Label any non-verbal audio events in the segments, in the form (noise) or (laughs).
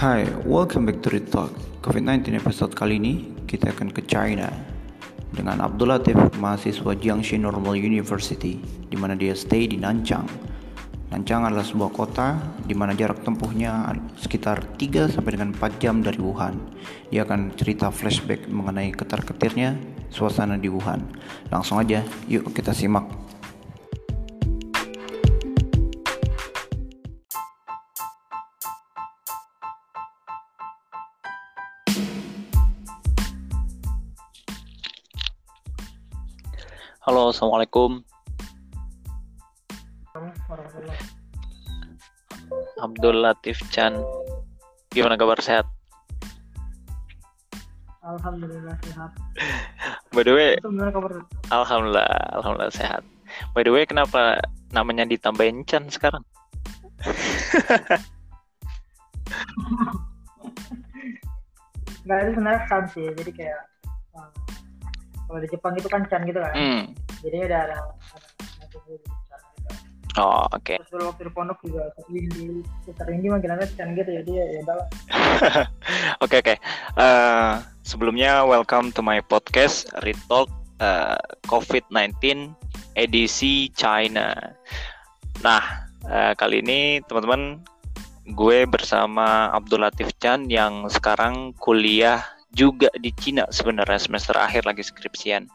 Hai, welcome back to Read Talk. COVID-19 episode kali ini kita akan ke China dengan Abdul Latif, mahasiswa Jiangxi Normal University, di mana dia stay di Nanchang. Nanchang adalah sebuah kota di mana jarak tempuhnya sekitar 3 sampai dengan 4 jam dari Wuhan. Dia akan cerita flashback mengenai ketar-ketirnya suasana di Wuhan. Langsung aja, yuk kita simak. Halo, assalamualaikum. Abdul Latif Chan. Gimana kabar sehat? Alhamdulillah sehat. By the way, alhamdulillah, alhamdulillah sehat. By the way, kenapa namanya ditambahin Chan sekarang? (laughs) Nggak itu sebenarnya Chan sih. Jadi kayak kalau di Jepang itu kan Chan gitu kan. Hmm. Jadi udah ada ada ada gitu. Oh, oke. Terus dulu waktu di pondok juga di sering di manggilnya Chan gitu jadi ya ya udahlah. (laughs) Oke, oke. Eh, sebelumnya welcome to my podcast Read Talk eh, COVID-19 edisi China. Nah, eh, kali ini teman-teman gue bersama Abdul Latif Chan yang sekarang kuliah juga di Cina sebenarnya semester akhir lagi skripsian.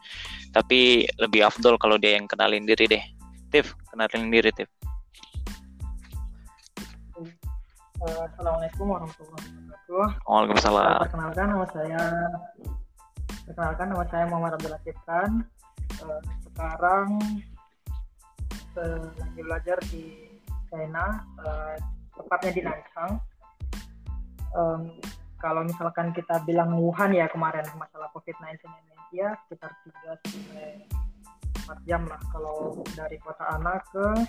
Tapi lebih afdol kalau dia yang kenalin diri deh. Tif, kenalin diri Tif. Uh, Assalamualaikum warahmatullahi wabarakatuh. Waalaikumsalam. Perkenalkan nama saya Perkenalkan nama saya Muhammad Abdul Latif Khan. Uh, sekarang lagi belajar di China, tepatnya di Nanchang. Um, kalau misalkan kita bilang Wuhan ya kemarin masalah COVID-19 ini ya sekitar 3 sampai 4 jam lah kalau dari kota Ana ke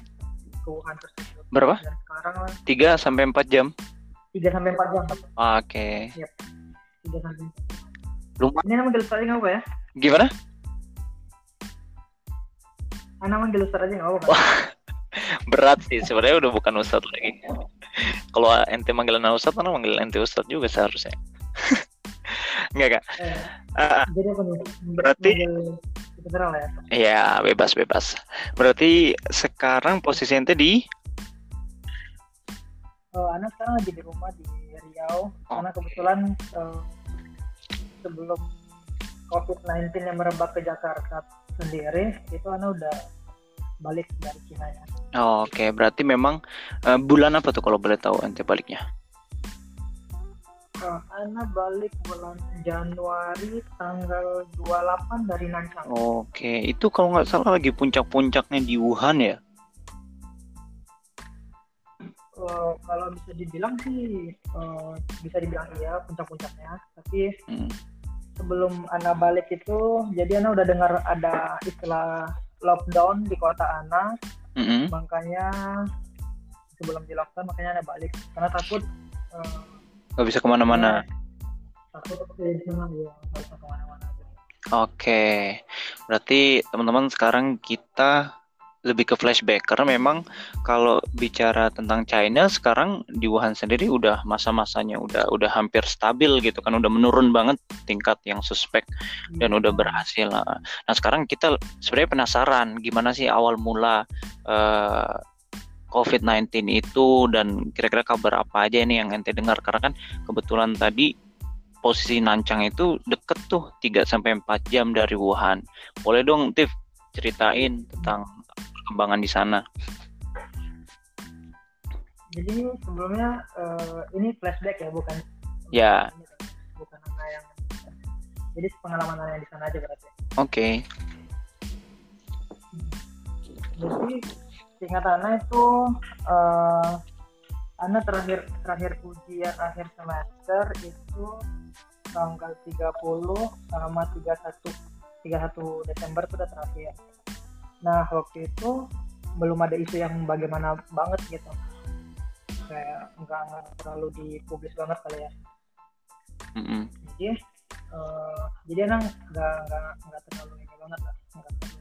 ke Wuhan tersebut. Berapa? Dan sekarang 3 sampai 4 jam. 3 sampai 4 jam. Oke. 3 sampai Lumayan. Ini nama gelis aja apa ya? Gimana? Ah, nama gelis aja nggak apa kan? (laughs) berat sih sebenarnya udah bukan ustadz lagi (laughs) kalau ente manggil anak ustadz kan manggil ente ustadz juga seharusnya (laughs) enggak kak Eh, Ah, jadi apa nih? Berarti- lah ya. ya bebas bebas berarti sekarang posisi ente di Oh, anak sekarang lagi di rumah di Riau. Karena kebetulan eh, sebelum COVID-19 yang merebak ke Jakarta sendiri, itu anak udah balik dari Cina ya. Oh, oke berarti memang eh, bulan apa tuh kalau boleh tahu ente baliknya Oh, anak balik bulan Januari tanggal 28 dari Nanchang. oke itu kalau nggak salah lagi puncak-puncaknya di Wuhan ya Eh, kalau bisa dibilang sih eh, bisa dibilang iya puncak-puncaknya, tapi Hmm. sebelum Ana balik itu jadi Ana udah dengar ada istilah lockdown di kota Ana Mm-mm. makanya sebelum di lockdown makanya Ana balik. Karena takut eh, nggak bisa ke mana-mana. takut ya nggak bisa ke mana-mana. Oke, berarti teman-teman sekarang kita lebih ke flashback karena memang kalau bicara tentang China sekarang di Wuhan sendiri udah masa-masanya udah udah hampir stabil gitu kan udah menurun banget tingkat yang suspek dan udah berhasil. Nah, nah, sekarang kita sebenarnya penasaran gimana sih awal mula eh, COVID-19 itu dan kira-kira kabar apa aja ini yang ente dengar karena kan kebetulan tadi posisi Nancang itu deket tuh 3 sampai 4 jam dari Wuhan. Boleh dong Tif ceritain tentang perkembangan di sana. jadi sebelumnya eh, ini flashback ya bukan Ya. bukan Ana yang jadi pengalaman yang di sana aja berarti Oke. jadi singkat Ana itu eh Ana terakhir terakhir ujian akhir semester itu tanggal 30 sama 31 31 Desember itu udah terakhir. Nah waktu itu belum ada isu yang bagaimana banget gitu. Kayak nggak terlalu dipublis banget kali ya. Mm-mm. Jadi eh, jadi emang nggak nggak nggak terlalu ini banget lah, nggak terlalu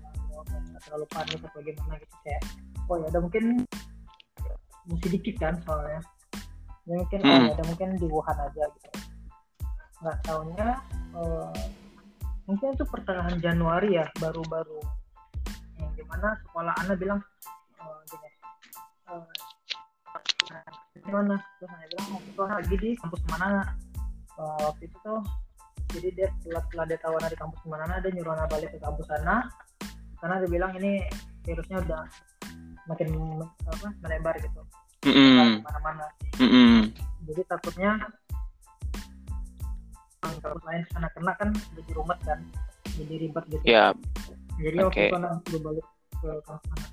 nggak terlalu panik atau gimana gitu kayak oh ya udah mungkin masih dikit kan soalnya ya mungkin Hmm. oh ya ada mungkin di Wuhan aja gitu nggak tahunya eh, mungkin itu pertengahan Januari ya baru-baru di mana sekolah Ana bilang eh, gini eh, gimana? Terus Ana bilang waktu itu Ana lagi di kampus mana? Eh, waktu itu tuh jadi dia setelah, setelah dia tahu di kampus mana dia nyuruh Ana balik ke kampus sana karena dia bilang ini virusnya udah makin apa, melebar gitu. Mm-mm. jadi takutnya kalau lain sana kena kan jadi rumet kan jadi ribet gitu. Ya, jadi waktu oke. itu anak sudah balik ke kampus sana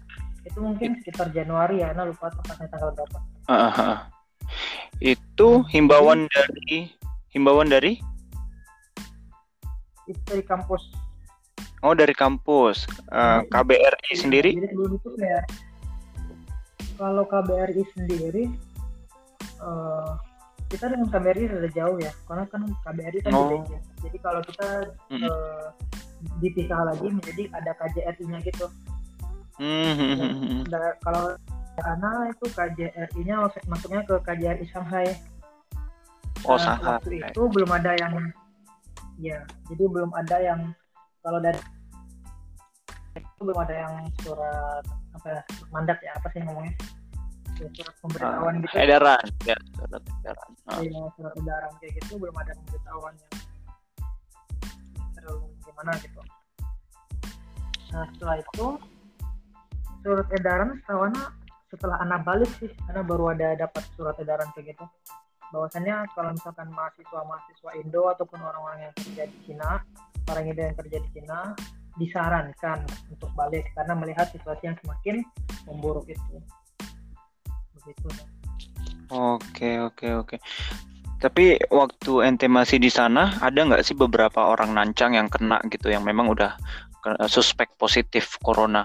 itu mungkin sekitar Januari ya anak lupa tepatnya tanggal berapa ah. itu himbauan dari himbauan dari itu dari kampus oh dari kampus Eh, KBRI sendiri jadi sebelum itu kayak kalau KBRI sendiri eh, kita dengan KBRI rada jauh ya karena kan KBRI kan Oh. di Beijing. jadi kalau kita Mm-mm. eh, dipisah lagi menjadi ada KJRI-nya gitu Hmm, hmm, hmm, hmm. Nah, kalau karena itu KJRI-nya masuk- masuknya ke KJRI Shanghai. oh Nah, Shanghai Waktu itu belum ada yang ya, jadi belum ada yang kalau dari itu belum ada yang surat apa mandat ya apa sih ngomongnya? Ya, surat pemberitahuan gitu. Ah, edaran ya surat edaran Ah. Ya, surat edaran kayak gitu belum ada pemberitahuan yang terlalu gimana gitu. Nah setelah itu surat edaran setahu setelah anak balik sih Ana baru ada dapat surat edaran kayak gitu bahwasannya kalau misalkan mahasiswa-mahasiswa Indo ataupun orang-orang yang kerja di Cina orang Indo yang kerja di Cina disarankan untuk balik karena melihat situasi yang semakin memburuk itu begitu Oke oke oke. Tapi waktu ente masih di sana ada nggak sih beberapa orang nancang yang kena gitu yang memang udah ke- suspek positif corona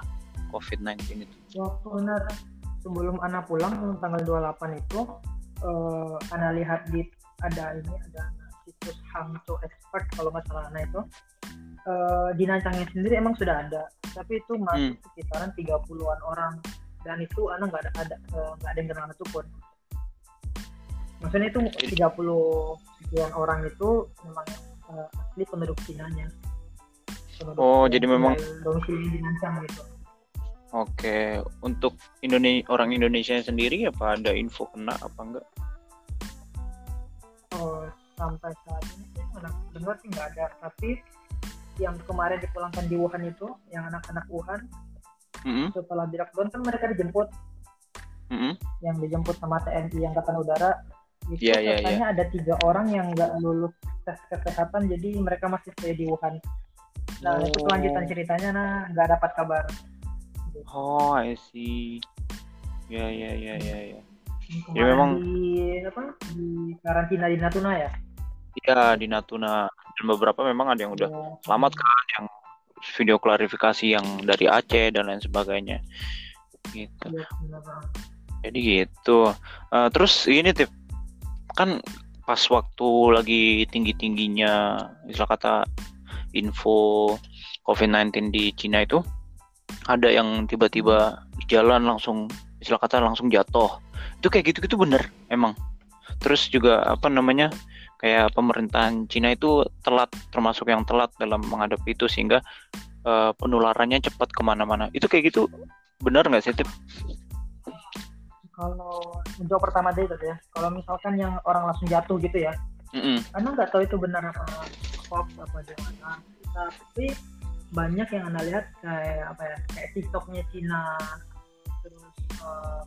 COVID-19 itu? waktu benar sebelum Ana pulang tanggal 28 itu eh, Ana lihat di ada ini ada situs Hangzhou Expert kalau nggak salah Ana itu. Eh, di Nancangnya sendiri emang sudah ada tapi itu masuk sekitaran 30-an orang. Dan itu Ana nggak ada ada eh, nggak ada yang kenal itu pun maksudnya itu 30 sekian orang itu memang eh, asli penduduk Cina-nya. Penduduk Oh, jadi memang- domisili di gitu. Oke, untuk Indonesia orang Indonesia sendiri apa ada info kena apa enggak? Oh, sampai saat ini anak dengar sih nggak ada. Tapi yang kemarin dipulangkan di Wuhan itu yang anak-anak Wuhan Mm-mm, setelah di lockdown kan mereka dijemput. Mm-mm. yang dijemput sama TNI Angkatan Udara itu Iya, iya, katanya ada tiga orang yang nggak lulus tes kesehatan jadi mereka masih stay di Wuhan nah itu Oh. kelanjutan ceritanya nah nggak dapat kabar Oh, I see. Ya ya ya ya ya. Ya, memang- di apa di karantina di Natuna ya Iya di Natuna dan beberapa memang ada yang udah Ya. selamat kan yang video klarifikasi yang dari Aceh dan lain sebagainya. Gitu. Banget. Jadi gitu. Eh, terus ini tip kan pas waktu lagi tinggi-tingginya istilah kata info COVID-19 di Cina itu ada yang tiba-tiba jalan langsung istilah kata langsung jatuh. Itu kayak gitu-gitu bener emang. Terus juga apa namanya kayak pemerintahan Cina itu telat termasuk yang telat dalam menghadapi itu sehingga eh, penularannya cepat ke mana-mana. Itu kayak gitu bener nggak sih tip? Kalau untuk pertama deh tadi ya kalau misalkan yang orang langsung jatuh gitu ya Mm-mm. karena nggak tahu itu benar apa hoax apa gimana tapi banyak yang anda lihat kayak apa ya kayak tiktoknya Cina terus eh,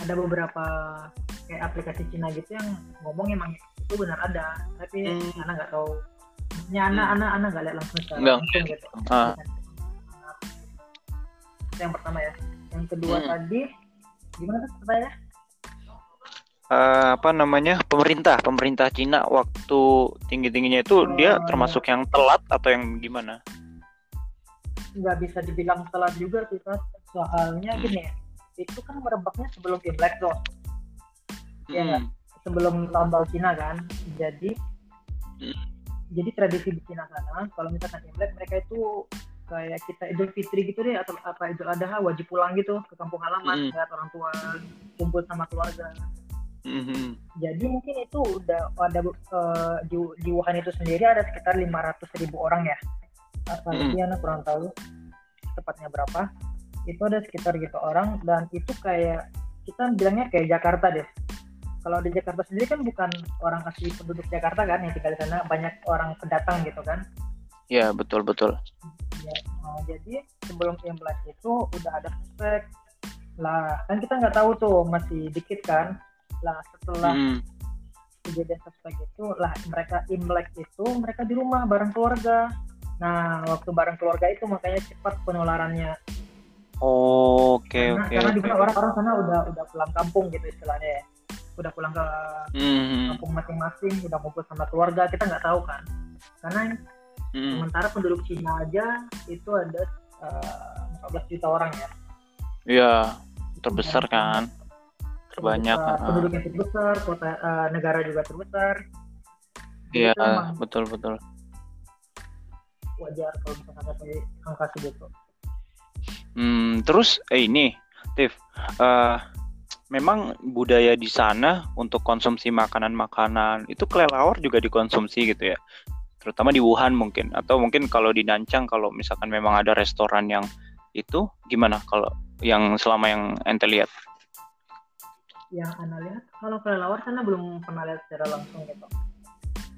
ada beberapa kayak aplikasi Cina gitu yang ngomong emang itu benar ada tapi Hmm. anak nggak tahu anak Hmm. anak anak nggak lihat langsung secara langsung gitu itu yang pertama ya yang kedua Hmm. tadi gimana tuh pertanyaannya eh, apa namanya pemerintah pemerintah Cina waktu tinggi tingginya itu dia Oh. termasuk yang telat atau yang gimana? nggak bisa dibilang telat juga sih Mas. soalnya Hmm. gini itu kan merebaknya sebelum Imlek tuh Iya? Hmm. sebelum tahun baru Cina kan jadi Hmm. jadi tradisi di Cina sana kalau misalkan Imlek mereka itu kayak kita Idul Fitri gitu deh atau apa Idul Adha wajib pulang gitu ke kampung halaman Hmm. lihat orang tua kumpul sama keluarga Mhm. Jadi mungkin itu udah ada eh, di, di Wuhan itu sendiri ada sekitar 500 ribu orang ya. Asal Mm. anak kurang tahu tepatnya berapa. Itu ada sekitar gitu orang dan itu kayak kita bilangnya kayak Jakarta deh. Kalau di Jakarta sendiri kan bukan orang asli penduduk Jakarta kan yang tinggal di sana banyak orang pendatang gitu kan. Ya, betul betul. Nah, jadi sebelum Imlek itu udah ada flashback. Lah, kan kita nggak tahu tuh masih dikit kan. Lah, setelah Mhm. kejadian flashback itu, lah mereka Imlek itu mereka di rumah bareng keluarga. Nah, waktu bareng keluarga itu makanya cepat penularannya. Oke, karena oke, karena di oke. sana orang-orang sana udah udah pulang kampung gitu istilahnya ya. Udah pulang ke Mhm. kampung masing-masing, udah kumpul sama keluarga. Kita nggak tahu kan. Karena Mhm. sementara penduduk Cina aja itu ada eh, 14 juta orang ya. Iya, terbesar kan. Terbanyak. Terbesar, heeh. penduduk yang terbesar, kota eh, negara juga terbesar. Iya, betul betul. wajar kalau bisa sampai angka segitu. Hmm, terus eh ini, Tiff, eh, memang budaya di sana untuk konsumsi makanan-makanan itu kelelawar juga dikonsumsi gitu ya, terutama di Wuhan mungkin, atau mungkin kalau di Nanchang kalau misalkan memang ada restoran yang itu gimana kalau yang selama yang ente lihat? Yang anda lihat, kalau kelelawar sana belum pernah lihat secara langsung gitu.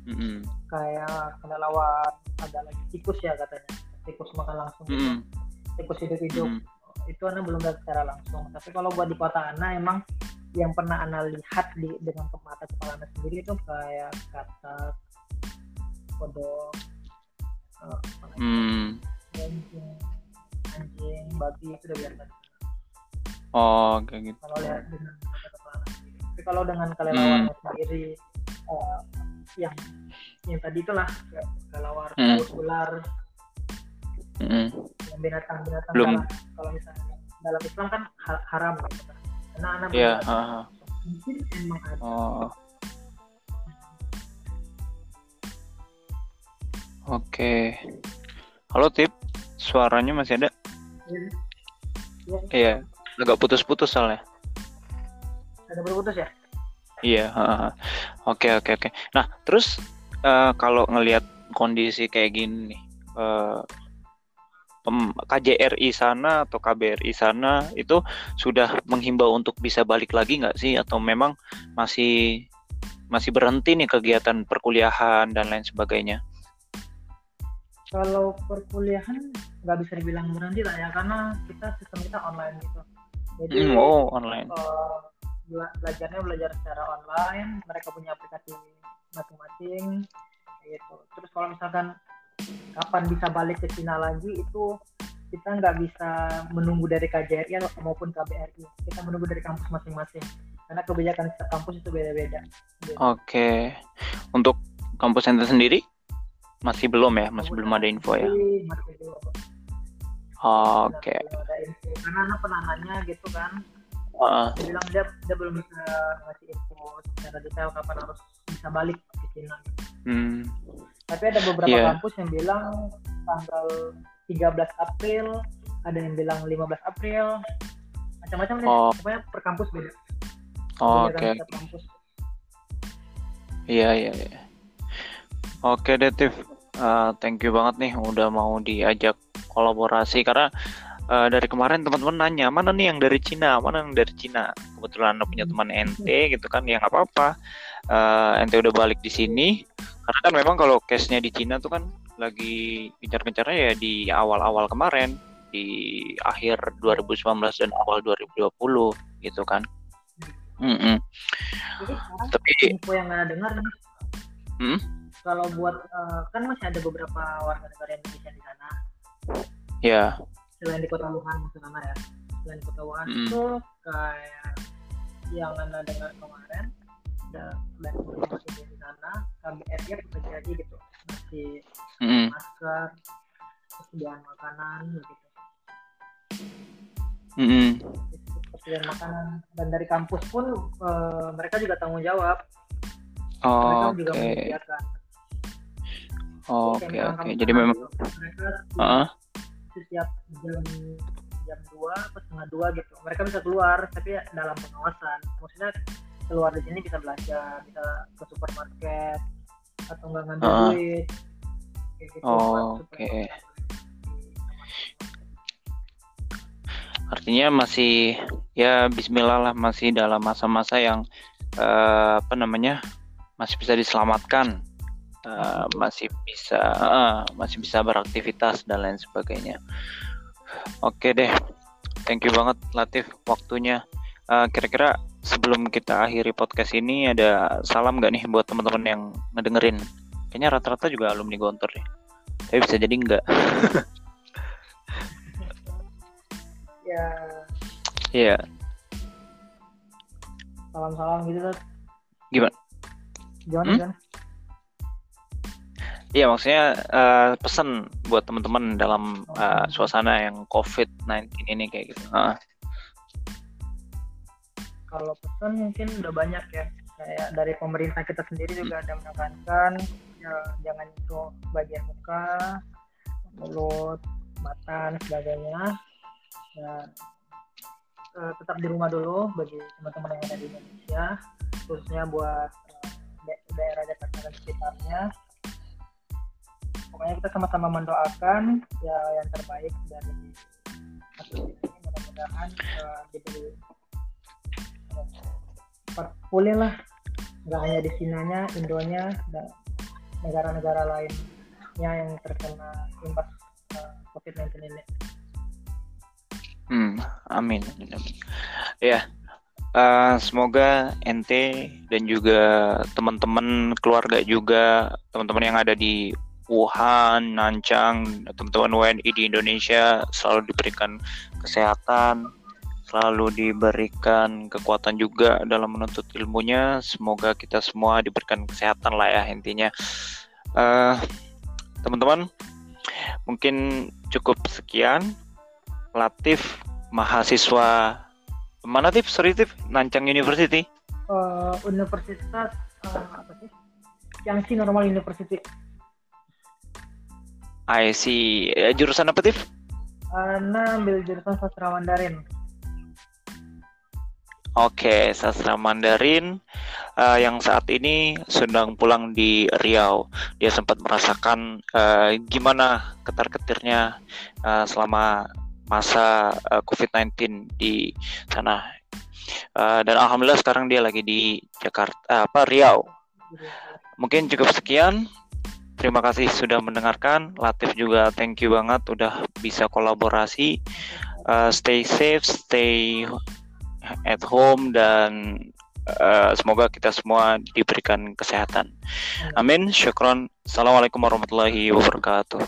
Mm-mm. Kayak kelelawar ada lagi tikus ya katanya, tikus makan langsung. gitu. Mm-mm. Tikus hidup-hidup Mm-mm. itu anda belum lihat secara langsung. Tapi kalau buat di kota anda emang yang pernah anda lihat di dengan mata kepala anda sendiri itu kayak katak, kodok, lagi? Hmm. anjing, anjing, babi itu udah biasa. Oh, kayak gitu. Kalau lihat dengan. Tapi kalau dengan kelelawar Hmm. sendiri eh, yang yang tadi itulah kelelawar, Hmm. ular, Mm-mm. yang binatang-binatang Belum. kalau misalnya dalam Islam kan ha- haram gitu kan. Karena anak Iya, belum- ha-ha. mungkin emang ada. Oh. Oke. Halo Tip, suaranya masih ada? Ya, ya, Iya, agak putus-putus soalnya. ada berputus ya? Iya. Oke oke oke. Nah terus eh, kalau ngelihat kondisi kayak gini nih, eh, pem- KJRI sana atau KBRI sana itu sudah menghimbau untuk bisa balik lagi nggak sih? Atau memang masih masih berhenti nih kegiatan perkuliahan dan lain sebagainya? Kalau perkuliahan nggak bisa dibilang berhenti lah ya karena kita sistem kita online gitu. Jadi Hmm, oh online. eh, bela- belajarnya belajar secara online, mereka punya aplikasi masing-masing gitu. Terus kalau misalkan kapan bisa balik ke Cina lagi itu kita nggak bisa menunggu dari KJRI maupun KBRI. Kita menunggu dari kampus masing-masing karena kebijakan setiap kampus itu beda-beda. Oke. Untuk kampus center sendiri masih belum ya, masih belum ada info ya. Jadi, masih belum. Oke. Info. Karena anak pernah nanya gitu kan, Heeh. dia bilang dia dia belum bisa ngasih info secara detail kapan harus bisa balik ke Cina. Hmm. Tapi ada beberapa Iya. kampus yang bilang tanggal 13 April, ada yang bilang 15 April, macam-macam deh. Oh. Pokoknya per kampus beda. Oke. Kebijakan setiap kampus. Iya iya iya. Oke deh Tiff. Eh, thank you banget nih udah mau diajak kolaborasi karena eh, dari kemarin teman-teman nanya mana nih yang dari Cina, mana yang dari Cina. Kebetulan anda punya teman ente gitu kan, ya nggak apa-apa. Eh, ente udah balik di sini karena kan memang kalau case-nya di Cina tuh kan lagi gencar-gencarnya ya di awal-awal kemarin di akhir 2019 dan awal 2020 gitu kan. Mm-mm. Jadi sekarang Tapi info yang dengar nih, Hmm? Kalau buat eh, kan masih ada beberapa warga negara Indonesia di sana. ya, selain di kota Wuhan maksud Anda ya. Selain kota Wuhan Mm. itu kayak yang anda dengar kemarin dan dan masih di sana. KBRI bisa jadi gitu. Masih mm-mm. masker persediaan makanan begitu Mm-mm. persediaan makanan. Dan dari kampus pun eh, mereka juga tanggung jawab. Mereka juga Oke, menyediakan oke, misalkan oke. kampus Jadi memang, mereka Heeh. setiap jam jam dua atau setengah dua gitu mereka bisa keluar tapi dalam pengawasan maksudnya keluar di sini bisa belanja bisa ke supermarket atau nggak ngambil Ah. duit kayak gitu, Oh, oke. di- Artinya masih ya Bismillah lah masih dalam masa-masa yang eh, apa namanya masih bisa diselamatkan, Eh, masih bisa eh, masih bisa beraktivitas dan lain sebagainya. Oke deh, thank you banget Latif waktunya. Eh, kira-kira sebelum kita akhiri podcast ini ada salam nggak nih buat teman-teman yang ngedengerin? Kayaknya rata-rata juga alumni Gontor deh. Tapi bisa jadi enggak. (laughs) ya Iya. salam-salam gitu tuh Gimana? gimana Hmm? kan Iya maksudnya eh, pesan buat teman-teman dalam eh, suasana yang COVID-19 ini kayak gitu. Heeh. kalau pesan mungkin udah banyak ya kayak dari pemerintah kita sendiri juga ada menekankan ya jangan itu bagian muka mulut mata dan sebagainya ya eh, tetap di rumah dulu bagi teman-teman yang ada di Indonesia khususnya buat da- daerah Jakarta dan sekitarnya pokoknya kita sama-sama mendoakan ya yang terbaik dari ini mudah-mudahan eh, diberi pulih lah nggak hanya di Sinanya, Indonya dan negara-negara lainnya yang terkena imbas uh, COVID-19 ini. Hmm, amin. amin, amin. Ya, eh, semoga ente dan juga teman-teman keluarga juga teman-teman yang ada di Wuhan, Nancang, teman-teman WNI di Indonesia selalu diberikan kesehatan, selalu diberikan kekuatan juga dalam menuntut ilmunya. Semoga kita semua diberikan kesehatan lah ya intinya. Eh, teman-teman, mungkin cukup sekian. Latif, mahasiswa mana Tif? Sorry Tif, Nancang University. Uh, Universitas uh, apa sih? Yangsi Normal University. I see. Eh, jurusan apa Tif? Ana ambil jurusan sastra Mandarin. Oke, sastra Mandarin eh, yang saat ini sedang pulang di Riau. Dia sempat merasakan eh, gimana ketar-ketirnya eh, selama masa eh, COVID-19 di sana. Eh, dan alhamdulillah sekarang dia lagi di Jakarta, apa Riau. Mungkin cukup sekian. Terima kasih sudah mendengarkan. Latif juga thank you banget udah bisa kolaborasi. Uh, stay safe, stay at home dan uh, semoga kita semua diberikan kesehatan. Amin. Syukron. Assalamualaikum warahmatullahi wabarakatuh.